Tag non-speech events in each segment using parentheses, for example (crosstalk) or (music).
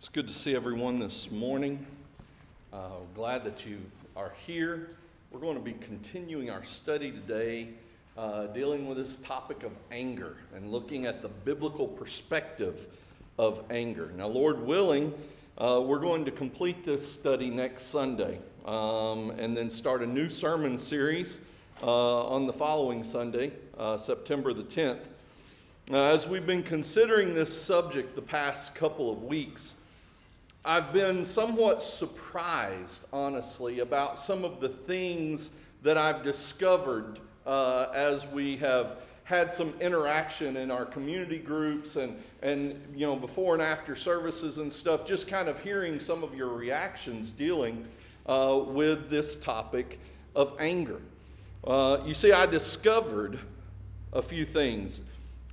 It's good to see everyone this morning. Uh, glad that you are here. We're going to be continuing our study today, uh, dealing with this topic of anger and looking at the biblical perspective of anger. Now, Lord willing, uh, we're going to complete this study next Sunday um, and then start a new sermon series uh, on the following Sunday, uh, September the 10th. Now, as we've been considering this subject the past couple of weeks, I've been somewhat surprised, honestly, about some of the things that I've discovered uh, as we have had some interaction in our community groups and, and, you know, before and after services and stuff, just kind of hearing some of your reactions dealing uh, with this topic of anger. Uh, you see, I discovered a few things.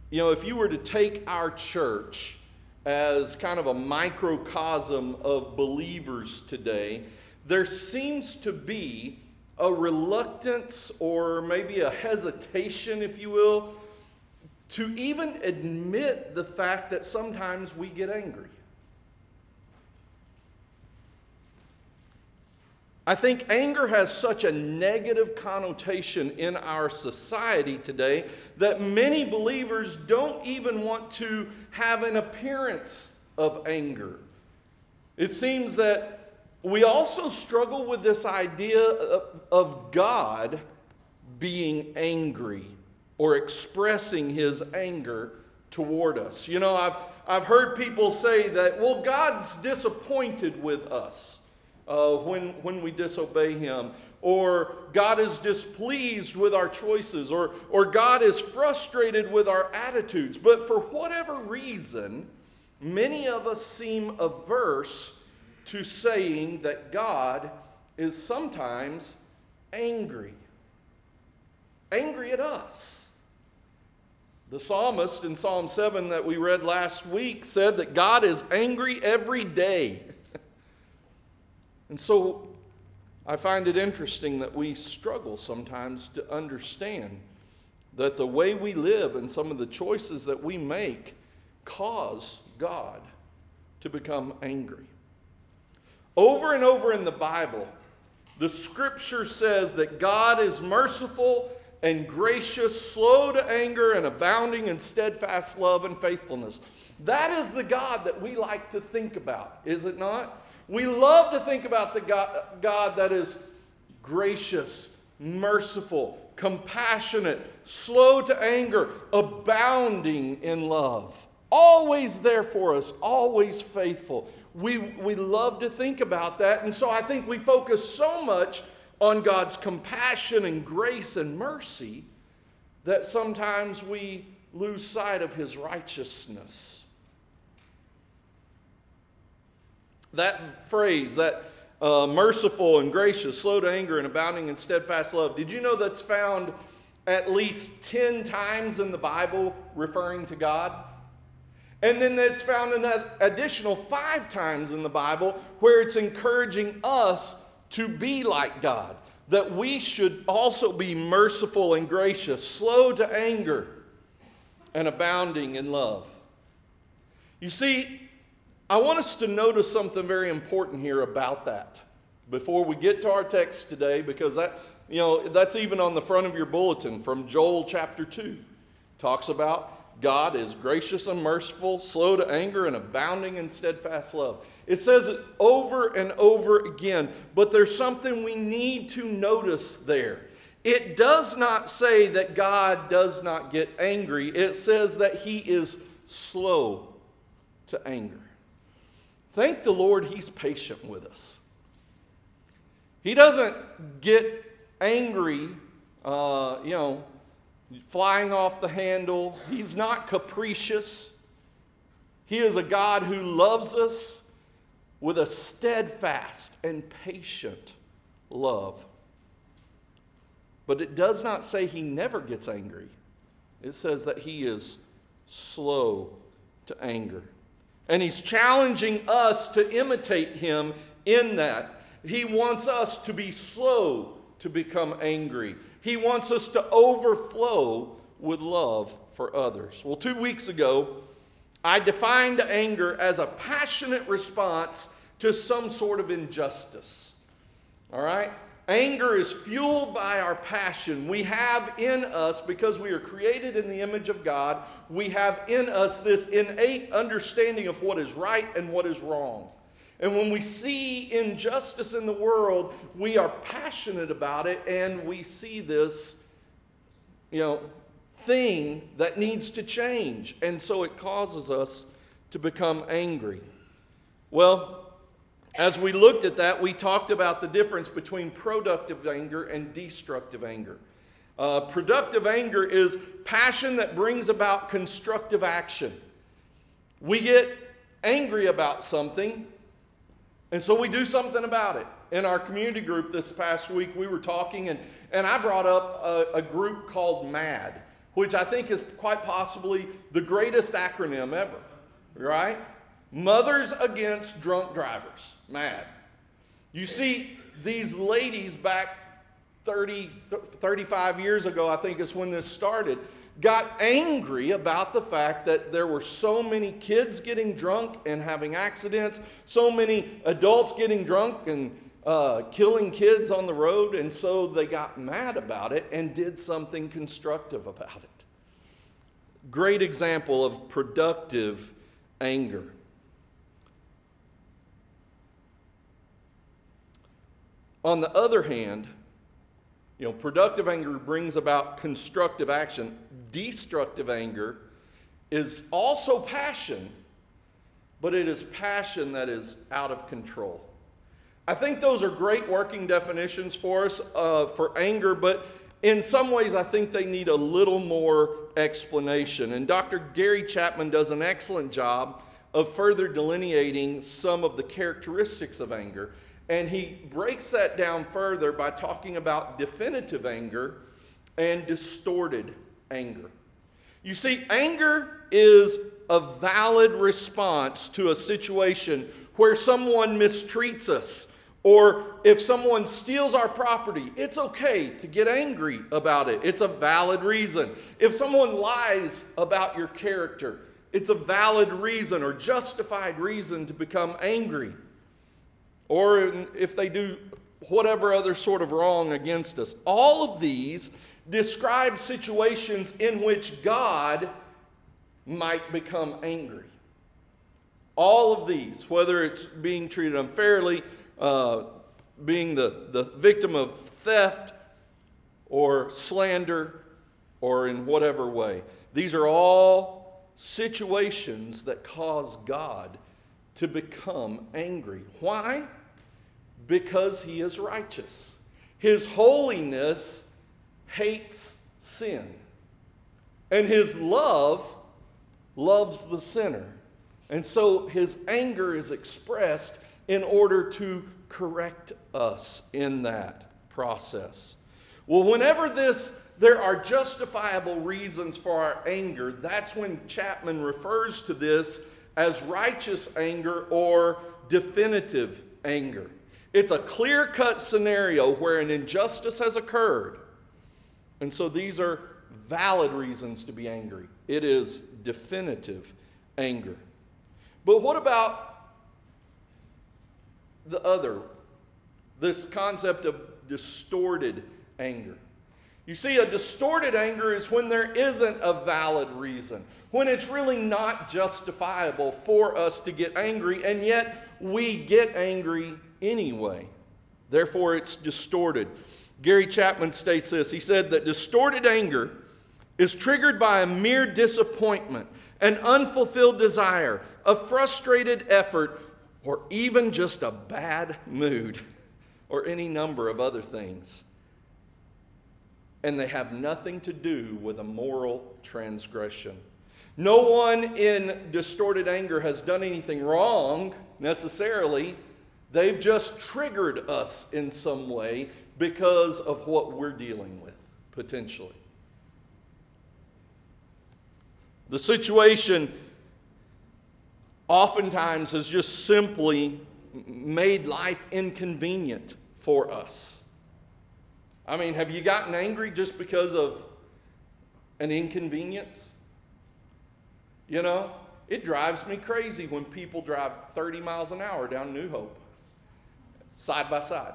You know, if you were to take our church as kind of a microcosm of believers today, there seems to be a reluctance or maybe a hesitation, if you will, to even admit the fact that sometimes we get angry. I think anger has such a negative connotation in our society today that many believers don't even want to have an appearance of anger. It seems that we also struggle with this idea of God being angry or expressing his anger toward us. You know, I've, I've heard people say that, well, God's disappointed with us uh, when, when we disobey Him, or God is displeased with our choices, or, or God is frustrated with our attitudes. But for whatever reason, many of us seem averse to saying that God is sometimes angry. Angry at us. The psalmist in Psalm 7 that we read last week said that God is angry every day. And so I find it interesting that we struggle sometimes to understand that the way we live and some of the choices that we make cause God to become angry. Over and over in the Bible, the scripture says that God is merciful and gracious, slow to anger, and abounding in steadfast love and faithfulness. That is the God that we like to think about, is it not? We love to think about the God, God that is gracious, merciful, compassionate, slow to anger, abounding in love. Always there for us, always faithful. We, we love to think about that. And so I think we focus so much on God's compassion and grace and mercy that sometimes we lose sight of his righteousness. That phrase, that uh, merciful and gracious, slow to anger, and abounding in steadfast love, did you know that's found at least 10 times in the Bible referring to God? And then that's found an additional five times in the Bible where it's encouraging us to be like God, that we should also be merciful and gracious, slow to anger, and abounding in love. You see, I want us to notice something very important here about that before we get to our text today, because that, you know, that's even on the front of your bulletin from Joel chapter 2. Talks about God is gracious and merciful, slow to anger, and abounding in steadfast love. It says it over and over again, but there's something we need to notice there. It does not say that God does not get angry, it says that he is slow to anger. Thank the Lord, He's patient with us. He doesn't get angry, uh, you know, flying off the handle. He's not capricious. He is a God who loves us with a steadfast and patient love. But it does not say he never gets angry. It says that he is slow to anger. And he's challenging us to imitate him in that. He wants us to be slow to become angry. He wants us to overflow with love for others. Well, two weeks ago, I defined anger as a passionate response to some sort of injustice. All right? Anger is fueled by our passion. We have in us, because we are created in the image of God, we have in us this innate understanding of what is right and what is wrong. And when we see injustice in the world, we are passionate about it and we see this, you know, thing that needs to change. And so it causes us to become angry. Well, as we looked at that, we talked about the difference between productive anger and destructive anger. Uh, productive anger is passion that brings about constructive action. We get angry about something, and so we do something about it. In our community group this past week, we were talking, and, and I brought up a, a group called MAD, which I think is quite possibly the greatest acronym ever, right? Mothers Against Drunk Drivers, MAD. You see, these ladies back 30, 35 years ago, I think is when this started, got angry about the fact that there were so many kids getting drunk and having accidents, so many adults getting drunk and uh, killing kids on the road, and so they got mad about it and did something constructive about it. Great example of productive anger. On the other hand, you know, productive anger brings about constructive action. Destructive anger is also passion, but it is passion that is out of control. I think those are great working definitions for us uh, for anger, but in some ways, I think they need a little more explanation. And Dr. Gary Chapman does an excellent job of further delineating some of the characteristics of anger. And he breaks that down further by talking about definitive anger and distorted anger. You see, anger is a valid response to a situation where someone mistreats us or if someone steals our property. It's okay to get angry about it, it's a valid reason. If someone lies about your character, it's a valid reason or justified reason to become angry or if they do whatever other sort of wrong against us. All of these describe situations in which God might become angry. All of these, whether it's being treated unfairly, uh, being the, the victim of theft or slander, or in whatever way, these are all situations that cause God to become angry. Why? Because he is righteous. His holiness hates sin, and his love loves the sinner. And so his anger is expressed in order to correct us in that process. Well, whenever this there are justifiable reasons for our anger, that's when Chapman refers to this as righteous anger or definitive anger. It's a clear cut scenario where an injustice has occurred. And so these are valid reasons to be angry. It is definitive anger. But what about the other? This concept of distorted anger. You see, a distorted anger is when there isn't a valid reason, when it's really not justifiable for us to get angry, and yet we get angry anyway. Therefore, it's distorted. Gary Chapman states this He said that distorted anger is triggered by a mere disappointment, an unfulfilled desire, a frustrated effort, or even just a bad mood, or any number of other things. And they have nothing to do with a moral transgression. No one in distorted anger has done anything wrong necessarily. They've just triggered us in some way because of what we're dealing with, potentially. The situation oftentimes has just simply made life inconvenient for us. I mean, have you gotten angry just because of an inconvenience? You know, It drives me crazy when people drive 30 miles an hour down New Hope, side by side.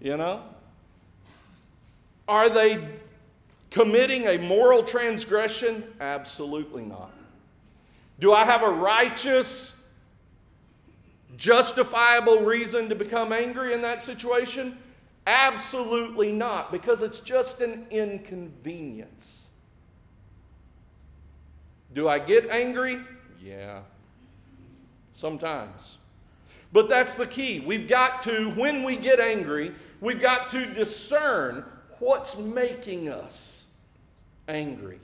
You know? Are they committing a moral transgression? Absolutely not. Do I have a righteous, justifiable reason to become angry in that situation? Absolutely not, because it's just an inconvenience. Do I get angry? Yeah, sometimes. But that's the key. We've got to, when we get angry, we've got to discern what's making us angry.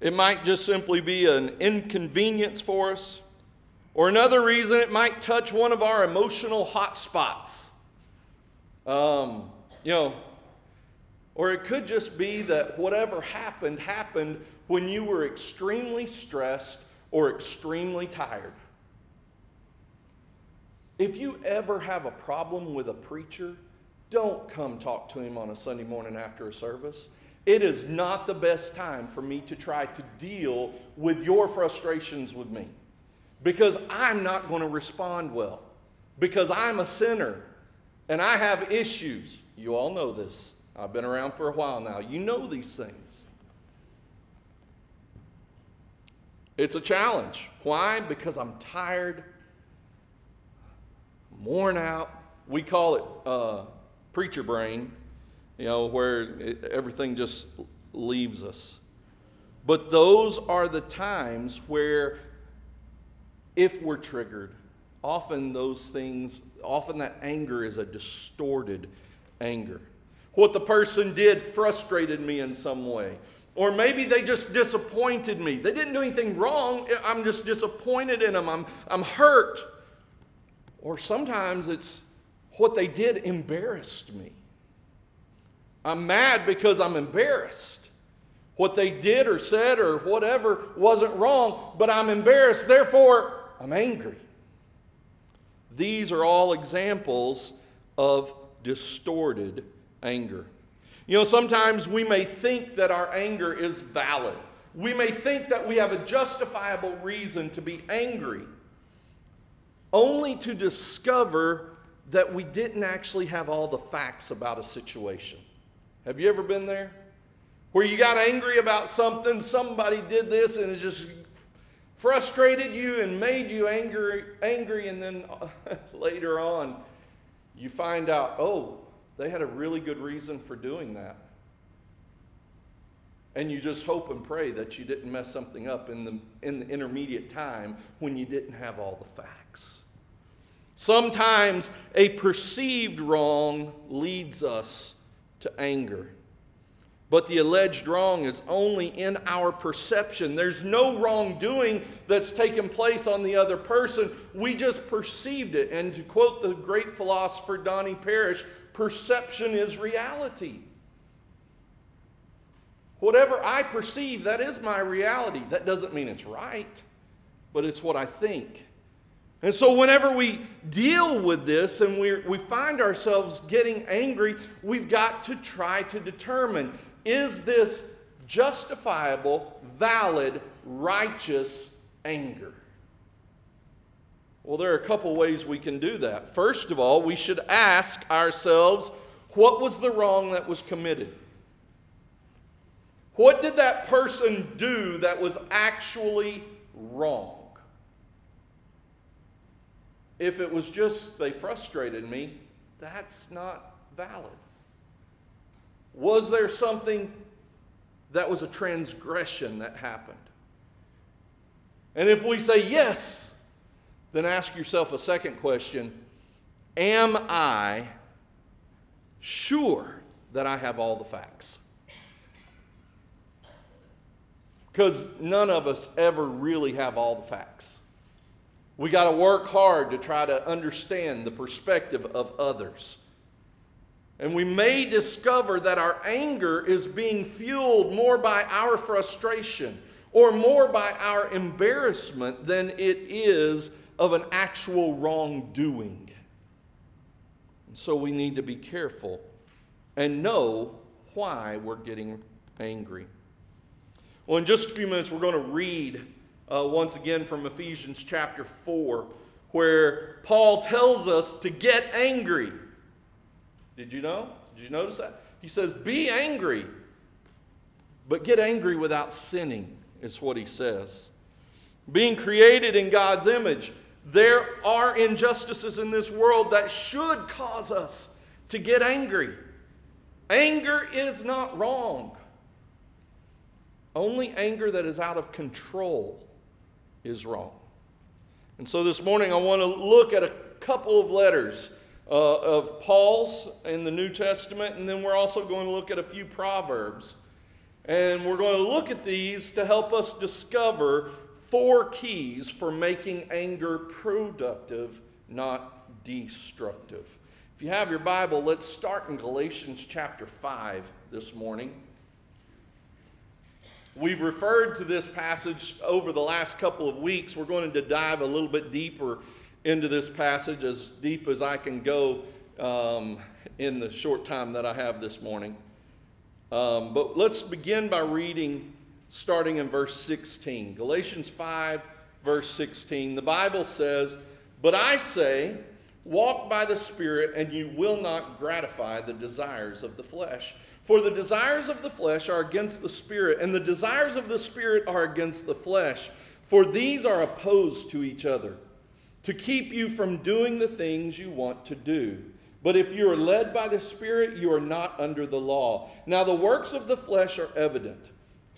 It might just simply be an inconvenience for us, or another reason, it might touch one of our emotional hot spots. Um, you know, or it could just be that whatever happened happened when you were extremely stressed or extremely tired. If you ever have a problem with a preacher, don't come talk to him on a Sunday morning after a service. It is not the best time for me to try to deal with your frustrations with me because I'm not going to respond well because I'm a sinner and I have issues. You all know this. I've been around for a while now. You know these things. It's a challenge. Why? Because I'm tired worn out. We call it uh, preacher brain, you know, where it, everything just leaves us. But those are the times where, if we're triggered, often those things, often that anger is a distorted anger. What the person did frustrated me in some way. Or maybe they just disappointed me. They didn't do anything wrong. I'm just disappointed in them. I'm, I'm hurt. Or sometimes it's what they did embarrassed me. I'm mad because I'm embarrassed. What they did or said or whatever wasn't wrong, but I'm embarrassed, therefore I'm angry. These are all examples of distorted anger. You know, sometimes we may think that our anger is valid. We may think that we have a justifiable reason to be angry only to discover that we didn't actually have all the facts about a situation. Have you ever been there? Where you got angry about something, somebody did this, and it just frustrated you and made you angry, angry and then (laughs) later on you find out, oh, they had a really good reason for doing that. And you just hope and pray that you didn't mess something up in the, in the intermediate time when you didn't have all the facts. Sometimes a perceived wrong leads us to anger. But the alleged wrong is only in our perception. There's no wrongdoing that's taken place on the other person. We just perceived it. And to quote the great philosopher Donnie Parrish, perception is reality. Whatever I perceive, that is my reality. That doesn't mean it's right, but it's what I think. And so, whenever we deal with this and we we find ourselves getting angry, we've got to try to determine is this justifiable, valid, righteous anger? Well, there are a couple ways we can do that. First of all, we should ask ourselves what was the wrong that was committed? What did that person do that was actually wrong? If it was just they frustrated me, that's not valid. Was there something that was a transgression that happened? And if we say yes, then ask yourself a second question Am I sure that I have all the facts? Because none of us ever really have all the facts. We got to work hard to try to understand the perspective of others. And we may discover that our anger is being fueled more by our frustration or more by our embarrassment than it is of an actual wrongdoing. And so we need to be careful and know why we're getting angry. Well, in just a few minutes, we're going to read uh, once again from Ephesians chapter 4, where Paul tells us to get angry. Did you know? Did you notice that? He says, Be angry, but get angry without sinning, is what he says. Being created in God's image, there are injustices in this world that should cause us to get angry. Anger is not wrong. Only anger that is out of control is wrong. And so this morning I want to look at a couple of letters uh, of Paul's in the New Testament, and then we're also going to look at a few Proverbs. And we're going to look at these to help us discover four keys for making anger productive, not destructive. If you have your Bible, let's start in Galatians chapter 5 this morning. We've referred to this passage over the last couple of weeks. We're going to dive a little bit deeper into this passage, as deep as I can go um, in the short time that I have this morning. Um, but let's begin by reading starting in verse 16. Galatians 5, verse 16. The Bible says, But I say, walk by the Spirit, and you will not gratify the desires of the flesh. For the desires of the flesh are against the Spirit, and the desires of the Spirit are against the flesh. For these are opposed to each other, to keep you from doing the things you want to do. But if you are led by the Spirit, you are not under the law. Now, the works of the flesh are evident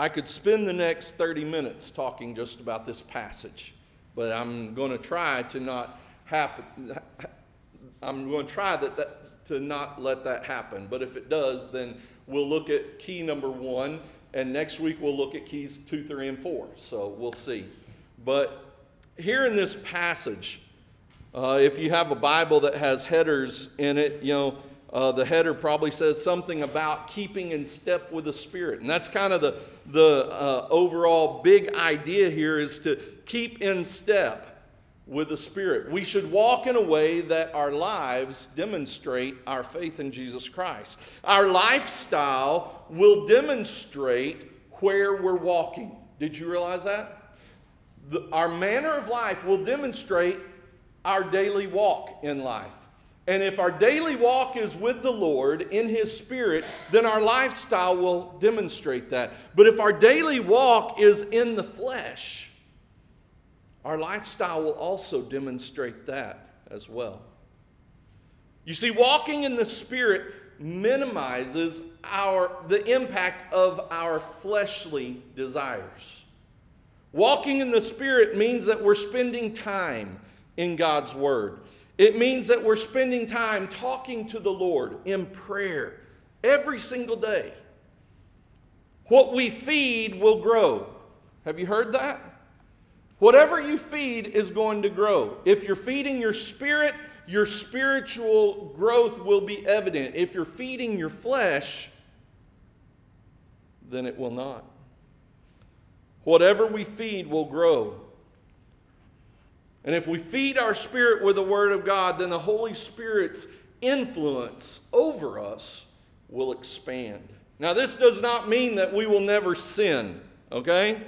I could spend the next 30 minutes talking just about this passage, but I'm going to try to not happen. I'm going to try that, that to not let that happen. But if it does, then we'll look at key number one, and next week we'll look at keys two, three, and four. So we'll see. But here in this passage, uh, if you have a Bible that has headers in it, you know, uh, the header probably says something about keeping in step with the Spirit. And that's kind of the, the uh, overall big idea here is to keep in step with the Spirit. We should walk in a way that our lives demonstrate our faith in Jesus Christ. Our lifestyle will demonstrate where we're walking. Did you realize that? The, our manner of life will demonstrate our daily walk in life. And if our daily walk is with the Lord in His Spirit, then our lifestyle will demonstrate that. But if our daily walk is in the flesh, our lifestyle will also demonstrate that as well. You see, walking in the Spirit minimizes our, the impact of our fleshly desires. Walking in the Spirit means that we're spending time in God's Word. It means that we're spending time talking to the Lord in prayer every single day. What we feed will grow. Have you heard that? Whatever you feed is going to grow. If you're feeding your spirit, your spiritual growth will be evident. If you're feeding your flesh, then it will not. Whatever we feed will grow. And if we feed our spirit with the Word of God, then the Holy Spirit's influence over us will expand. Now, this does not mean that we will never sin, okay?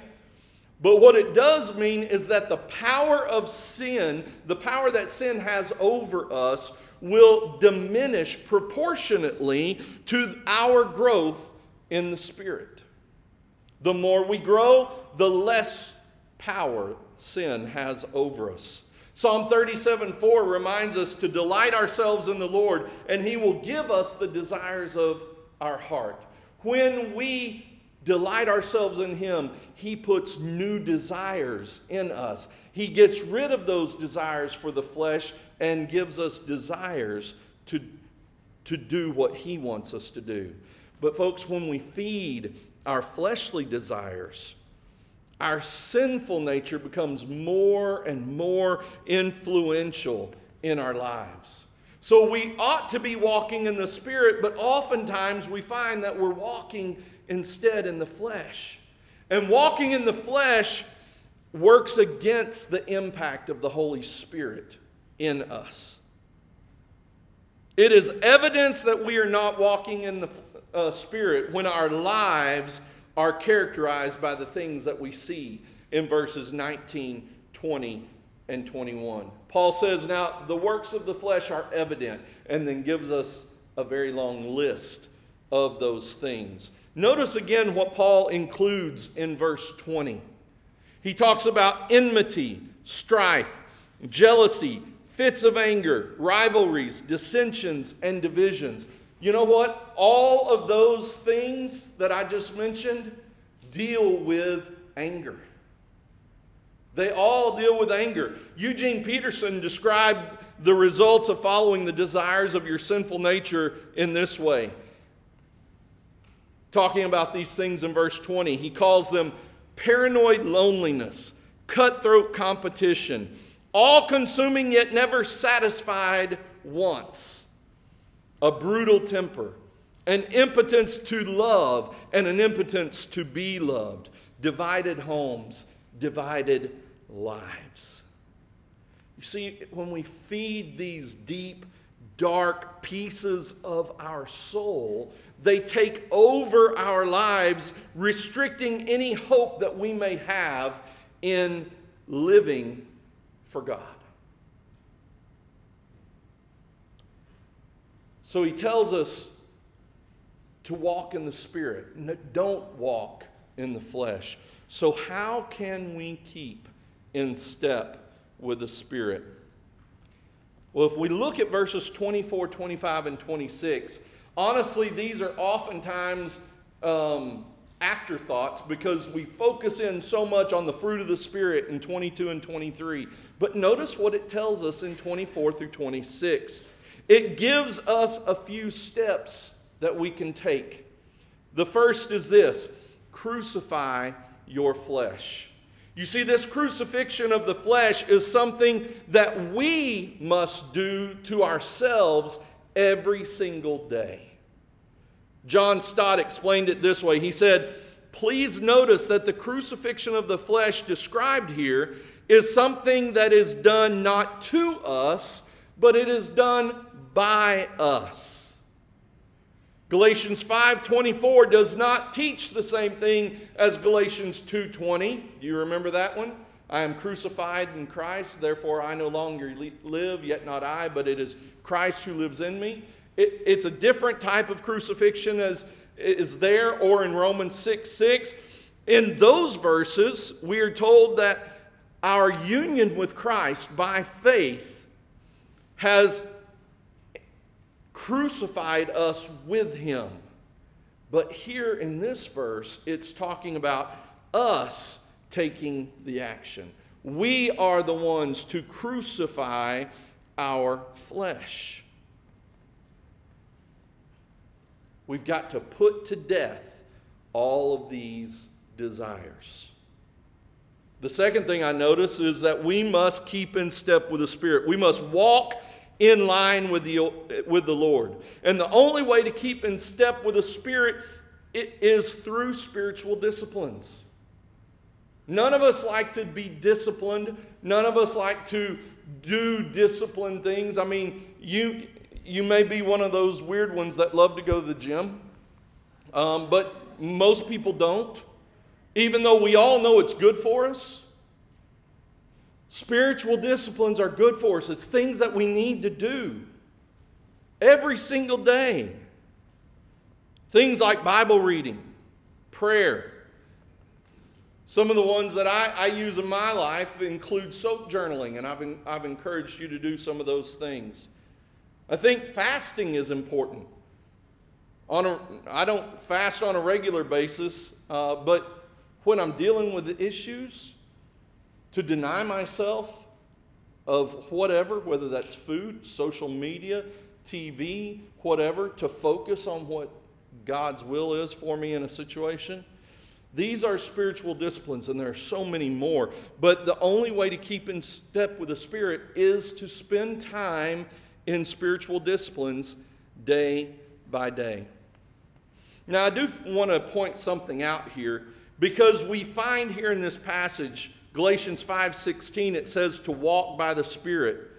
But what it does mean is that the power of sin, the power that sin has over us, will diminish proportionately to our growth in the Spirit. The more we grow, the less power sin has over us. Psalm 37 4 reminds us to delight ourselves in the Lord, and He will give us the desires of our heart. When we delight ourselves in Him, He puts new desires in us. He gets rid of those desires for the flesh and gives us desires to, to do what He wants us to do. But, folks, when we feed our fleshly desires, our sinful nature becomes more and more influential in our lives. So we ought to be walking in the Spirit, but oftentimes we find that we're walking instead in the flesh. And walking in the flesh works against the impact of the Holy Spirit in us. It is evidence that we are not walking in the uh, Spirit when our lives are characterized by the things that we see in verses 19, 20, and 21. Paul says, Now the works of the flesh are evident, and then gives us a very long list of those things. Notice again what Paul includes in verse 20. He talks about enmity, strife, jealousy, fits of anger, rivalries, dissensions, and divisions. You know what? All of those things that I just mentioned deal with anger. They all deal with anger. Eugene Peterson described the results of following the desires of your sinful nature in this way talking about these things in verse 20. He calls them paranoid loneliness, cutthroat competition, all consuming yet never satisfied wants, a brutal temper, an impotence to love, and an impotence to be loved, divided homes, divided lives. You see, when we feed these deep, dark pieces of our soul, they take over our lives, restricting any hope that we may have in living for God. So he tells us to walk in the Spirit, don't walk in the flesh. So, how can we keep in step with the Spirit? Well, if we look at verses 24, 25, and 26, honestly, these are oftentimes um, afterthoughts because we focus in so much on the fruit of the Spirit in 22 and 23. But notice what it tells us in 24 through 26. It gives us a few steps that we can take. The first is this crucify your flesh. You see, this crucifixion of the flesh is something that we must do to ourselves every single day. John Stott explained it this way. He said, Please notice that the crucifixion of the flesh described here is something that is done not to us, but it is done by us. Galatians 5:24 does not teach the same thing as Galatians 2:20. Do you remember that one? I am crucified in Christ, therefore I no longer live, yet not I, but it is Christ who lives in me. It, it's a different type of crucifixion as is there, or in Romans 6 6. In those verses, we are told that our union with Christ by faith has crucified us with him. But here in this verse, it's talking about us taking the action. We are the ones to crucify our flesh. We've got to put to death all of these desires. The second thing I notice is that we must keep in step with the Spirit. We must walk in line with the, with the Lord. And the only way to keep in step with the Spirit is through spiritual disciplines. None of us like to be disciplined. None of us like to do disciplined things. I mean, you, you may be one of those weird ones that love to go to the gym, um, but most people don't. Even though we all know it's good for us, spiritual disciplines are good for us. It's things that we need to do. every single day. Things like Bible reading, prayer. Some of the ones that I, I use in my life include soap journaling, and I've, I've encouraged you to do some of those things. I think fasting is important. On a, I don't fast on a regular basis, uh, but when I'm dealing with the issues, to deny myself of whatever, whether that's food, social media, TV, whatever, to focus on what God's will is for me in a situation. These are spiritual disciplines, and there are so many more. But the only way to keep in step with the Spirit is to spend time in spiritual disciplines day by day. Now, I do want to point something out here because we find here in this passage, Galatians 5:16, it says to walk by the Spirit.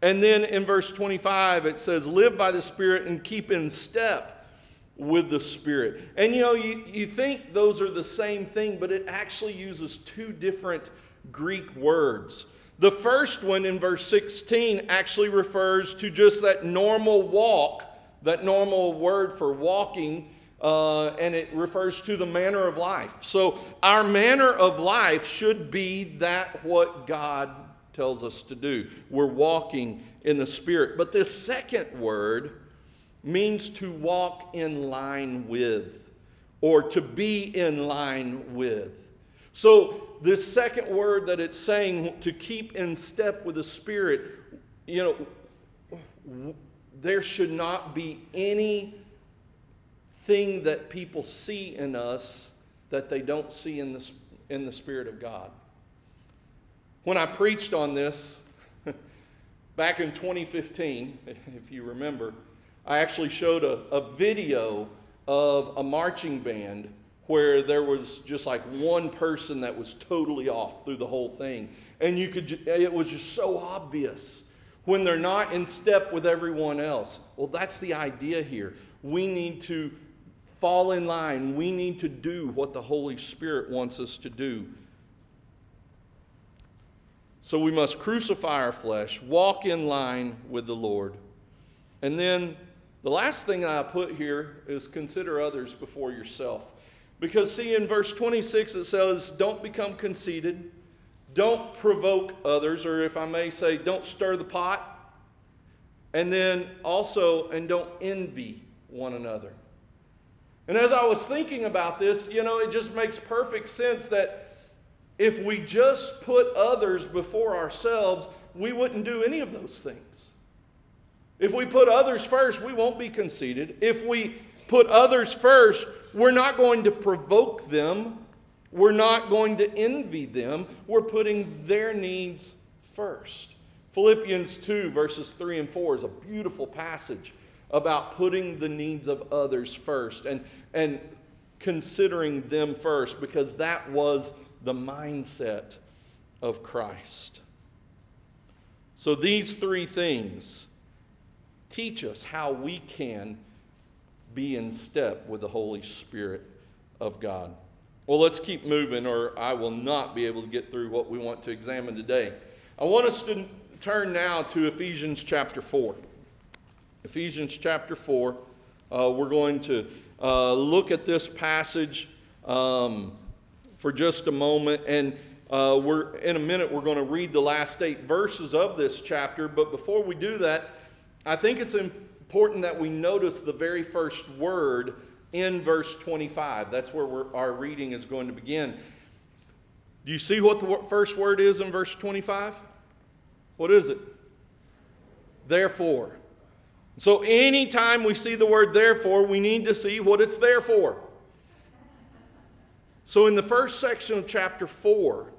And then in verse 25, it says, live by the Spirit and keep in step with the Spirit. And you know, you, you think those are the same thing, but it actually uses two different Greek words. The first one in verse 16 actually refers to just that normal walk, that normal word for walking, uh, and it refers to the manner of life. So, our manner of life should be that what God tells us to do. We're walking in the Spirit. But this second word means to walk in line with or to be in line with. So, this second word that it's saying to keep in step with the Spirit, you know, there should not be anything that people see in us that they don't see in the, in the Spirit of God. When I preached on this (laughs) back in 2015, (laughs) if you remember, I actually showed a, a video of a marching band where there was just like one person that was totally off through the whole thing. And you could, it was just so obvious when they're not in step with everyone else. Well, that's the idea here. We need to fall in line, we need to do what the Holy Spirit wants us to do. So we must crucify our flesh, walk in line with the Lord. And then the last thing I put here is consider others before yourself. Because, see, in verse 26 it says, Don't become conceited, don't provoke others, or if I may say, don't stir the pot. And then also, and don't envy one another. And as I was thinking about this, you know, it just makes perfect sense that if we just put others before ourselves, we wouldn't do any of those things. If we put others first, we won't be conceited. If we put others first, we're not going to provoke them. We're not going to envy them. We're putting their needs first. Philippians 2, verses 3 and 4 is a beautiful passage about putting the needs of others first and, and considering them first because that was the mindset of Christ. So, these three things teach us how we can be in step with the Holy Spirit of God. Well, let's keep moving, or I will not be able to get through what we want to examine today. I want us to turn now to Ephesians chapter 4. Ephesians chapter 4. Uh, we're going to uh, look at this passage um, for just a moment, and uh, we're in a minute we're going to read the last eight verses of this chapter. But before we do that, I think it's important that we notice the very first word in verse 25. That's where our reading is going to begin. Do you see what the first word is in verse 25? What is it? Therefore. So, anytime we see the word therefore, we need to see what it's there for. So, in the first section of chapter 4,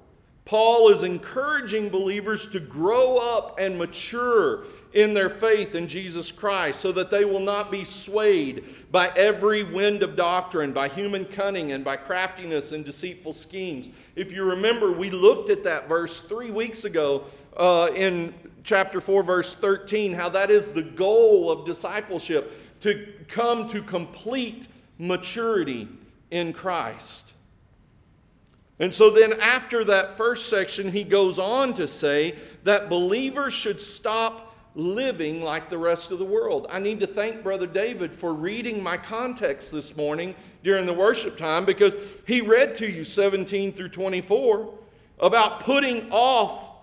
Paul is encouraging believers to grow up and mature in their faith in Jesus Christ, so that they will not be swayed by every wind of doctrine, by human cunning, and by craftiness and deceitful schemes. If you remember, we looked at that verse three weeks ago uh, in chapter 4, verse 13, how that is the goal of discipleship to come to complete maturity in Christ. And so then, after that first section, he goes on to say that believers should stop living like the rest of the world. I need to thank Brother David for reading my context this morning during the worship time because he read to you 17 through 24 about putting off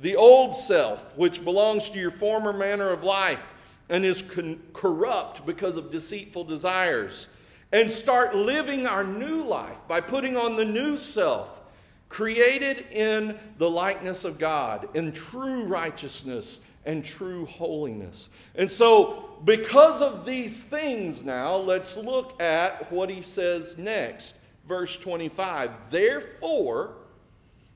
the old self, which belongs to your former manner of life and is con- corrupt because of deceitful desires, and start living our new life by putting on the new self created in the likeness of God, in true righteousness and true holiness. And so, because of these things, now let's look at what he says next. Verse 25 Therefore,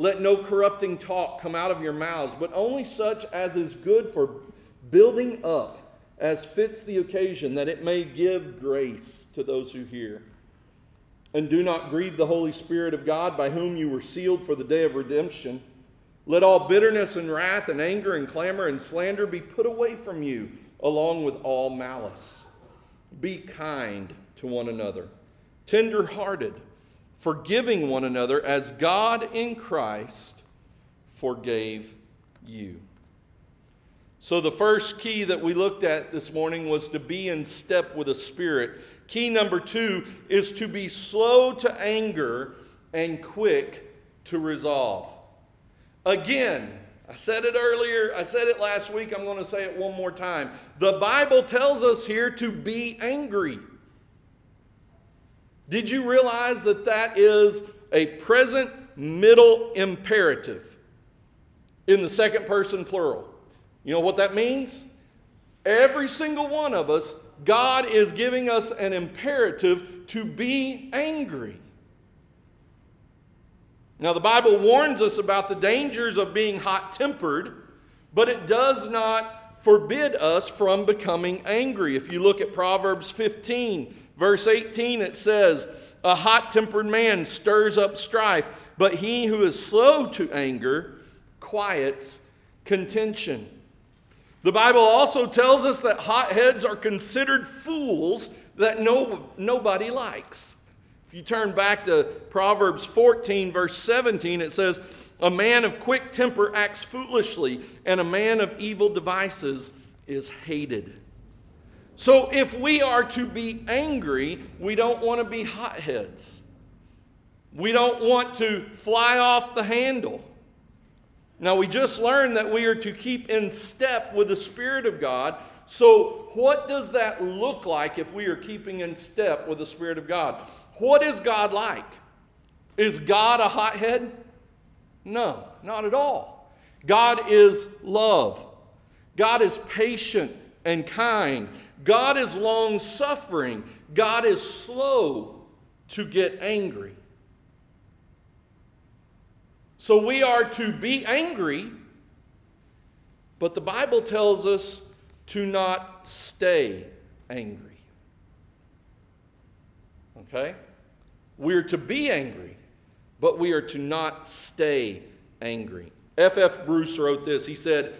Let no corrupting talk come out of your mouths, but only such as is good for building up, as fits the occasion, that it may give grace to those who hear. And do not grieve the Holy Spirit of God, by whom you were sealed for the day of redemption. Let all bitterness and wrath and anger and clamor and slander be put away from you, along with all malice. Be kind to one another, tender hearted, forgiving one another as God in Christ forgave you. So, the first key that we looked at this morning was to be in step with the Spirit. Key number two is to be slow to anger and quick to resolve. Again, I said it earlier, I said it last week, I'm going to say it one more time. The Bible tells us here to be angry. Did you realize that that is a present middle imperative in the second person plural? You know what that means? Every single one of us God is giving us an imperative to be angry. Now, the Bible warns us about the dangers of being hot tempered, but it does not forbid us from becoming angry. If you look at Proverbs 15, verse 18, it says, A hot tempered man stirs up strife, but he who is slow to anger quiets contention. The Bible also tells us that hotheads are considered fools that no, nobody likes. If you turn back to Proverbs 14, verse 17, it says, A man of quick temper acts foolishly, and a man of evil devices is hated. So if we are to be angry, we don't want to be hotheads. We don't want to fly off the handle. Now, we just learned that we are to keep in step with the Spirit of God. So, what does that look like if we are keeping in step with the Spirit of God? What is God like? Is God a hothead? No, not at all. God is love. God is patient and kind. God is long suffering. God is slow to get angry. So we are to be angry, but the Bible tells us to not stay angry. Okay? We're to be angry, but we are to not stay angry. F.F. F. Bruce wrote this. He said,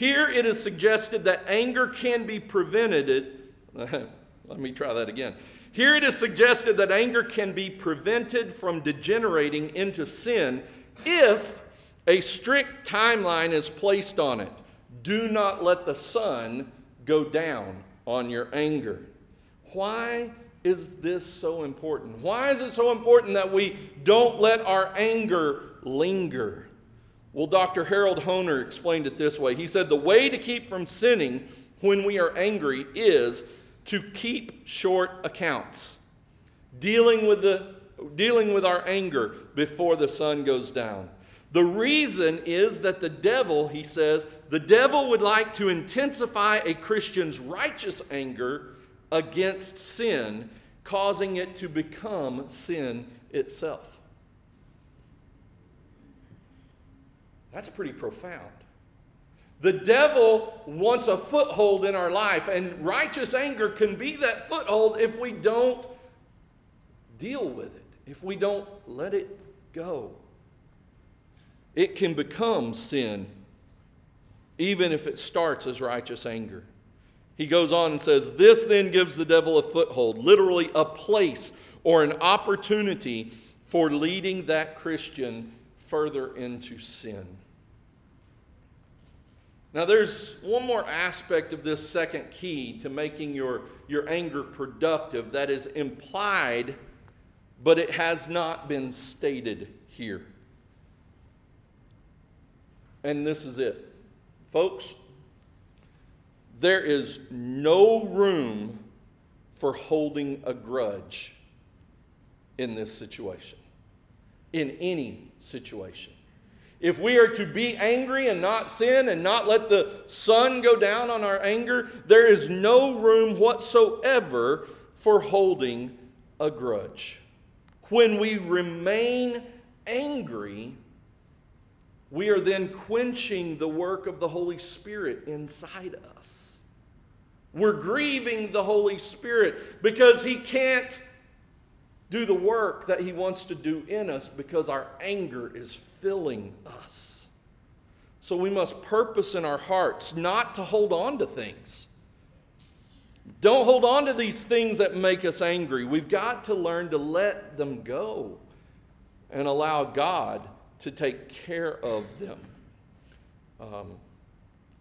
Here it is suggested that anger can be prevented. (laughs) Let me try that again. Here it is suggested that anger can be prevented from degenerating into sin if a strict timeline is placed on it. Do not let the sun go down on your anger. Why is this so important? Why is it so important that we don't let our anger linger? Well, Dr. Harold Hoehner explained it this way. He said, The way to keep from sinning when we are angry is to keep short accounts, dealing with the dealing with our anger before the sun goes down. The reason is that the devil, he says, the devil would like to intensify a Christian's righteous anger against sin, causing it to become sin itself. That's pretty profound. The devil wants a foothold in our life, and righteous anger can be that foothold if we don't deal with it, if we don't let it go. It can become sin, even if it starts as righteous anger. He goes on and says, This then gives the devil a foothold, literally a place or an opportunity for leading that Christian further into sin. Now, there's one more aspect of this second key to making your, your anger productive that is implied, but it has not been stated here. And this is it. Folks, there is no room for holding a grudge in this situation, in any situation. If we are to be angry and not sin and not let the sun go down on our anger, there is no room whatsoever for holding a grudge. When we remain angry, we are then quenching the work of the Holy Spirit inside us. We're grieving the Holy Spirit because He can't do the work that He wants to do in us because our anger is filling us. So we must purpose in our hearts not to hold on to things. Don't hold on to these things that make us angry. We've got to learn to let them go and allow God to take care of them. Um,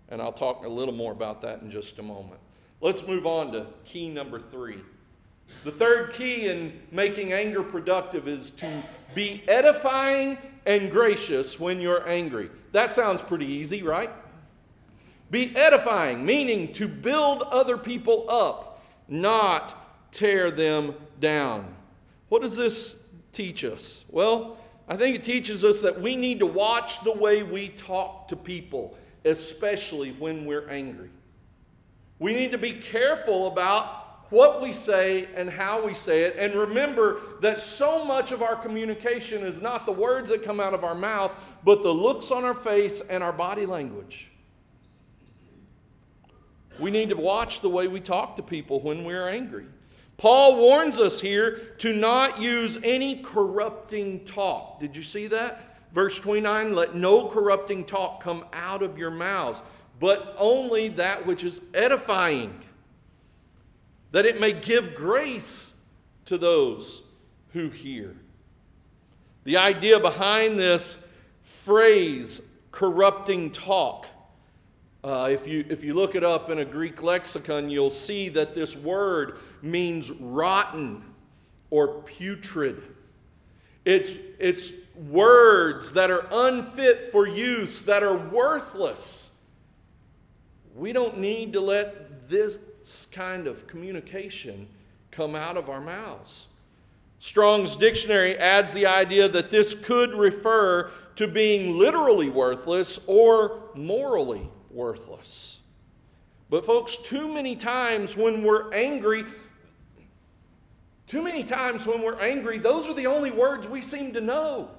and I'll talk a little more about that in just a moment. Let's move on to key number three. The third key in making anger productive is to be edifying and gracious when you're angry. That sounds pretty easy, right? Be edifying, meaning to build other people up, not tear them down. What does this teach us? Well, I think it teaches us that we need to watch the way we talk to people, especially when we're angry. We need to be careful about what we say and how we say it, and remember that so much of our communication is not the words that come out of our mouth, but the looks on our face and our body language. We need to watch the way we talk to people when we're angry. Paul warns us here to not use any corrupting talk. Did you see that? Verse 29 let no corrupting talk come out of your mouths, but only that which is edifying, that it may give grace to those who hear. The idea behind this phrase, corrupting talk, uh, if, you, if you look it up in a Greek lexicon, you'll see that this word means rotten or putrid. It's, it's words that are unfit for use, that are worthless. We don't need to let this kind of communication come out of our mouths. Strong's dictionary adds the idea that this could refer to being literally worthless or morally worthless. But, folks, too many times when we're angry, too many times when we're angry, those are the only words we seem to know.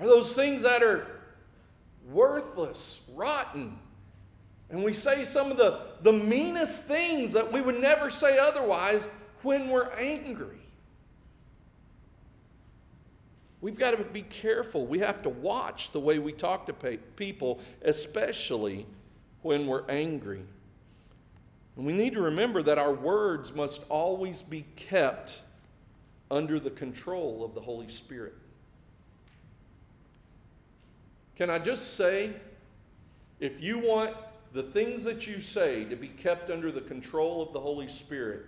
Are those things that are worthless, rotten. And we say some of the, the meanest things that we would never say otherwise when we're angry. We've got to be careful. We have to watch the way we talk to people, especially when we're angry. And we need to remember that our words must always be kept under the control of the Holy Spirit. Can I just say, if you want the things that you say to be kept under the control of the Holy Spirit,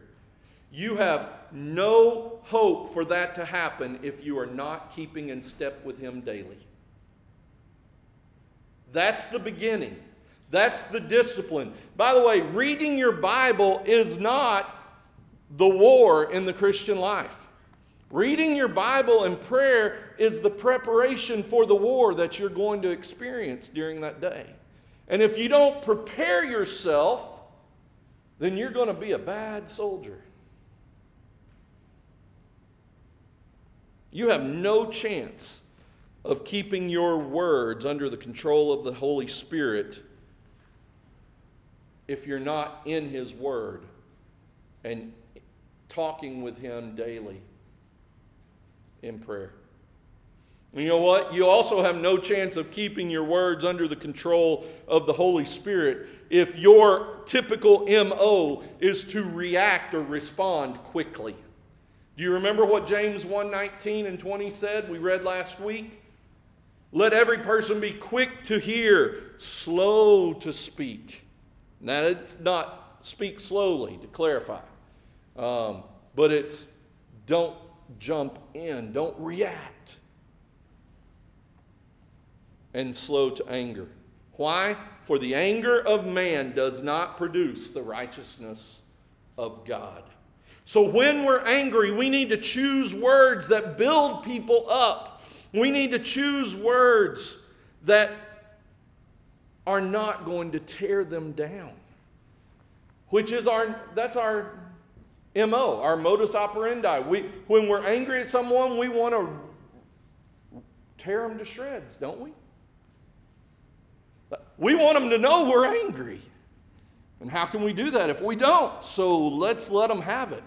you have no hope for that to happen if you are not keeping in step with Him daily. That's the beginning. That's the discipline. By the way, reading your Bible is not the war in the Christian life. Reading your Bible and prayer is the preparation for the war that you're going to experience during that day. And if you don't prepare yourself, then you're going to be a bad soldier. You have no chance of keeping your words under the control of the Holy Spirit if you're not in His Word and talking with Him daily in prayer. And you know what? You also have no chance of keeping your words under the control of the Holy Spirit if your typical MO is to react or respond quickly. Do you remember what James 1:19 and 20 said we read last week? Let every person be quick to hear, slow to speak. Now, it's not speak slowly to clarify, um, but it's don't jump in, don't react, and slow to anger. Why? For the anger of man does not produce the righteousness of God. So when we're angry, we need to choose words that build people up. We need to choose words that are not going to tear them down. Which is our that's our MO, our modus operandi. We when we're angry at someone, we want to tear them to shreds, don't we? We want them to know we're angry. And how can we do that if we don't? So let's let them have it.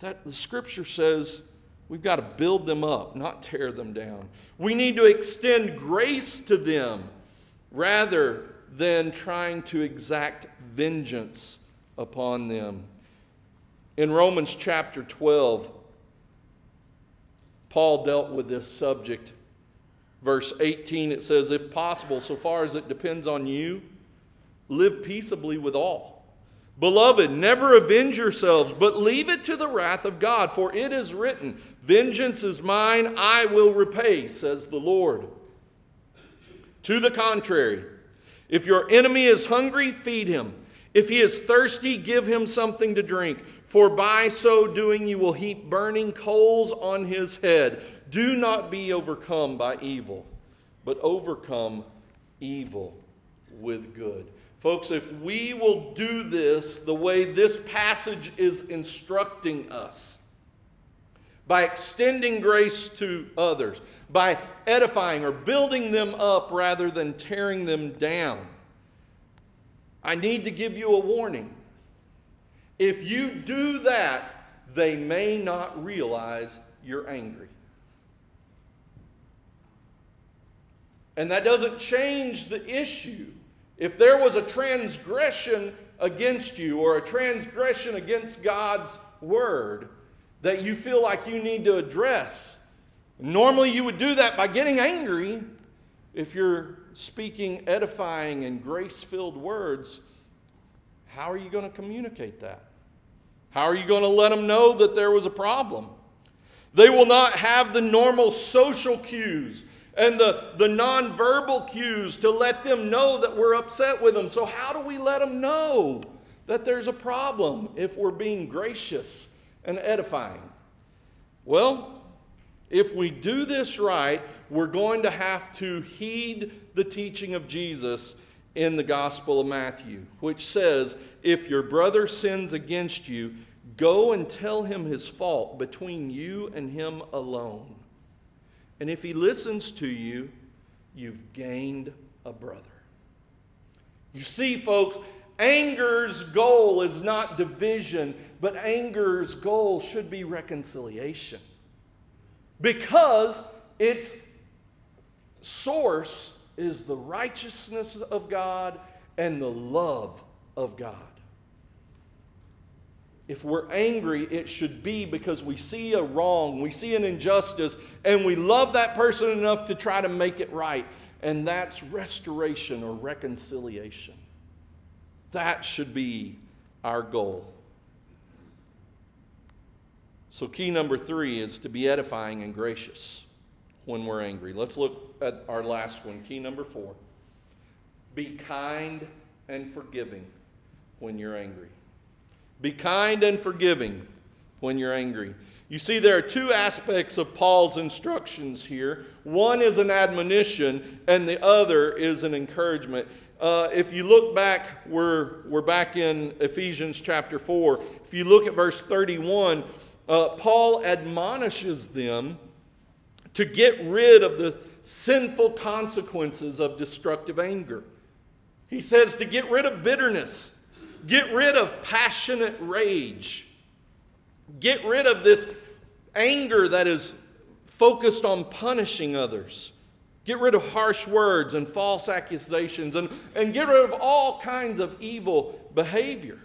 That the scripture says we've got to build them up, not tear them down. We need to extend grace to them rather than trying to exact vengeance upon them. In Romans chapter 12, Paul dealt with this subject. Verse 18, it says, If possible, so far as it depends on you, live peaceably with all. Beloved, never avenge yourselves, but leave it to the wrath of God, for it is written, Vengeance is mine, I will repay, says the Lord. To the contrary, if your enemy is hungry, feed him. If he is thirsty, give him something to drink, for by so doing you will heap burning coals on his head. Do not be overcome by evil, but overcome evil with good. Folks, if we will do this the way this passage is instructing us, by extending grace to others, by edifying or building them up rather than tearing them down, I need to give you a warning. If you do that, they may not realize you're angry. And that doesn't change the issue if there was a transgression against you or a transgression against God's word that you feel like you need to address, normally you would do that by getting angry. If you're speaking edifying and grace filled words, how are you going to communicate that? How are you going to let them know that there was a problem? They will not have the normal social cues and the, the nonverbal cues to let them know that we're upset with them. So, how do we let them know that there's a problem if we're being gracious and edifying? Well, if we do this right, we're going to have to heed the teaching of Jesus in the Gospel of Matthew, which says, If your brother sins against you, go and tell him his fault between you and him alone. And if he listens to you, you've gained a brother. You see, folks, anger's goal is not division, but anger's goal should be reconciliation. Because its source is the righteousness of God and the love of God. If we're angry, it should be because we see a wrong, we see an injustice, and we love that person enough to try to make it right. And that's restoration or reconciliation. That should be our goal. So, key number three is to be edifying and gracious when we're angry. Let's look at our last one, key number four. Be kind and forgiving when you're angry. Be kind and forgiving when you're angry. You see, there are two aspects of Paul's instructions here. One is an admonition, and the other is an encouragement. Uh, if you look back, we're, we're back in Ephesians chapter 4. If you look at verse 31, uh, Paul admonishes them to get rid of the sinful consequences of destructive anger. He says to get rid of bitterness, get rid of passionate rage, get rid of this anger that is focused on punishing others. Get rid of harsh words and false accusations and, and get rid of all kinds of evil behavior.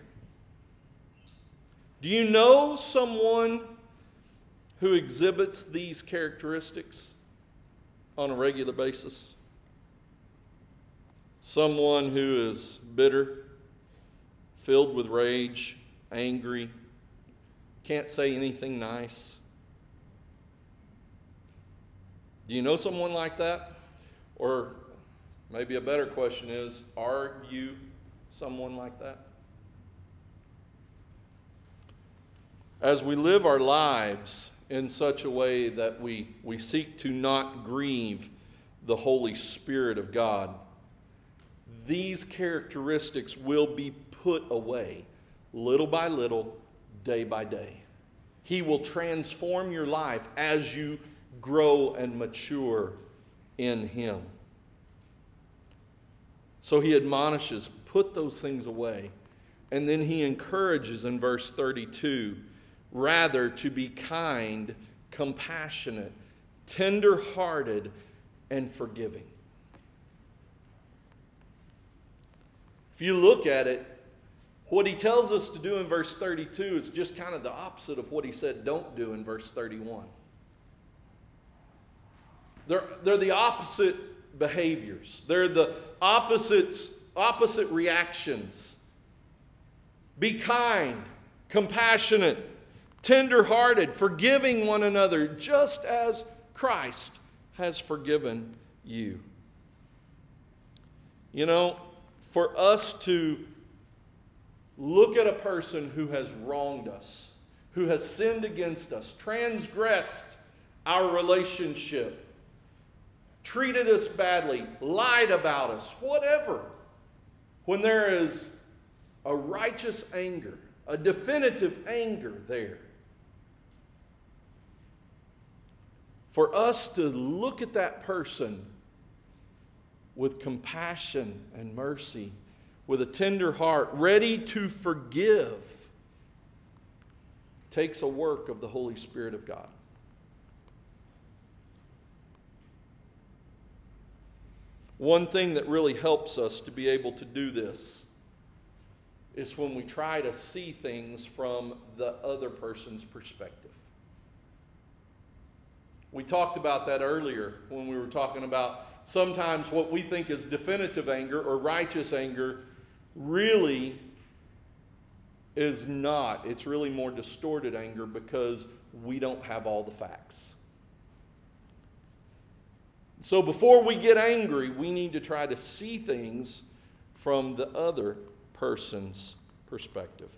Do you know someone who exhibits these characteristics on a regular basis? Someone who is bitter, filled with rage, angry, can't say anything nice. Do you know someone like that? Or maybe a better question is Are you someone like that? As we live our lives in such a way that we, we seek to not grieve the Holy Spirit of God, these characteristics will be put away little by little, day by day. He will transform your life as you grow and mature in Him. So he admonishes, put those things away. And then he encourages in verse 32 rather to be kind, compassionate, tender hearted, and forgiving. If you look at it, what he tells us to do in verse 32 is just kind of the opposite of what he said don't do in verse 31. They're, they're the opposite behaviors, they're the opposites, opposite reactions. Be kind, compassionate, tenderhearted, forgiving one another, just as Christ has forgiven you. You know, for us to look at a person who has wronged us, who has sinned against us, transgressed our relationship, treated us badly, lied about us, whatever, when there is a righteous anger, a definitive anger there, for us to look at that person with compassion and mercy, with a tender heart, ready to forgive, takes a work of the Holy Spirit of God. One thing that really helps us to be able to do this is when we try to see things from the other person's perspective. We talked about that earlier when we were talking about sometimes what we think is definitive anger or righteous anger really is not. It's really more distorted anger because we don't have all the facts. So before we get angry, we need to try to see things from the other person's perspective.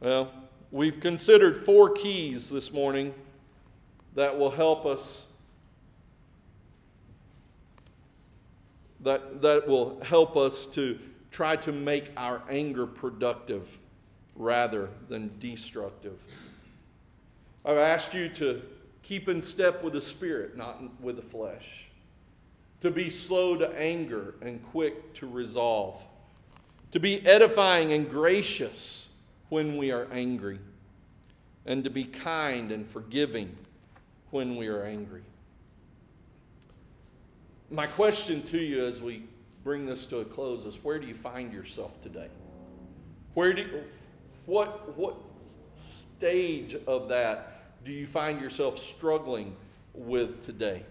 Well, we've considered four keys this morning that will help us that, that will help us to try to make our anger productive rather than destructive. I've asked you to keep in step with the Spirit, not with the flesh. To be slow to anger and quick to resolve. To be edifying and gracious when we are angry. And to be kind and forgiving when we are angry. My question to you as we bring this to a close is where do you find yourself today? Where do what what stage of that do you find yourself struggling with today?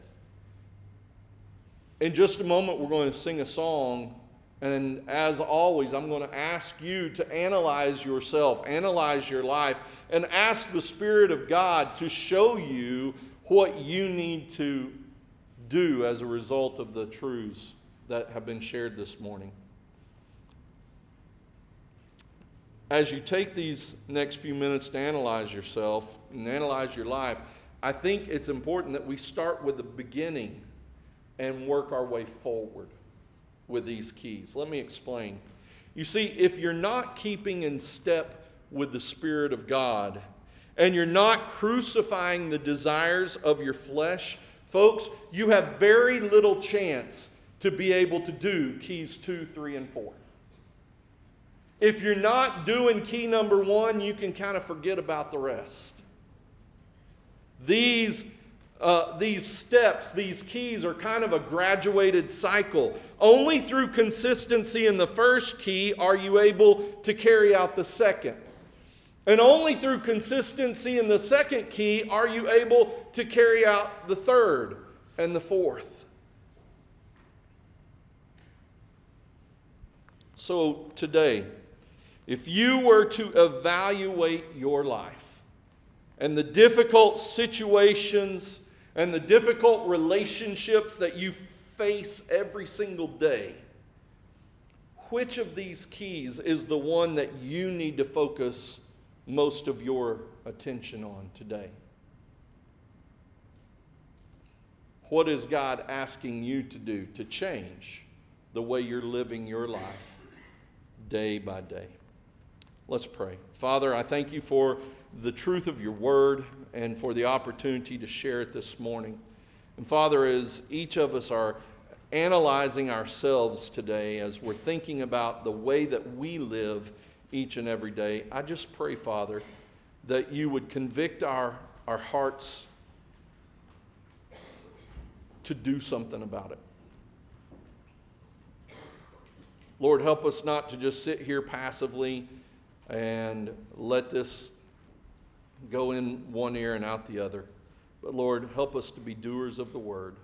In just a moment, we're going to sing a song. And as always, I'm going to ask you to analyze yourself, analyze your life, and ask the Spirit of God to show you what you need to do as a result of the truths that have been shared this morning. as you take these next few minutes to analyze yourself and analyze your life, I think it's important that we start with the beginning and work our way forward with these keys. Let me explain. You see, if you're not keeping in step with the Spirit of God and you're not crucifying the desires of your flesh, folks, you have very little chance to be able to do keys two, three, and four. If you're not doing key number one, you can kind of forget about the rest. These, uh, these steps, these keys are kind of a graduated cycle. Only through consistency in the first key are you able to carry out the second. And only through consistency in the second key are you able to carry out the third and the fourth. So today, if you were to evaluate your life and the difficult situations and the difficult relationships that you face every single day, which of these keys is the one that you need to focus most of your attention on today? What is God asking you to do to change the way you're living your life day by day? Let's pray. Father, I thank you for the truth of your word and for the opportunity to share it this morning. And Father, as each of us are analyzing ourselves today, as we're thinking about the way that we live each and every day, I just pray, Father, that you would convict our, our hearts to do something about it. Lord, help us not to just sit here passively and let this go in one ear and out the other. But Lord, help us to be doers of the word,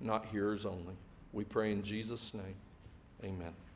not hearers only. We pray in Jesus' name. Amen.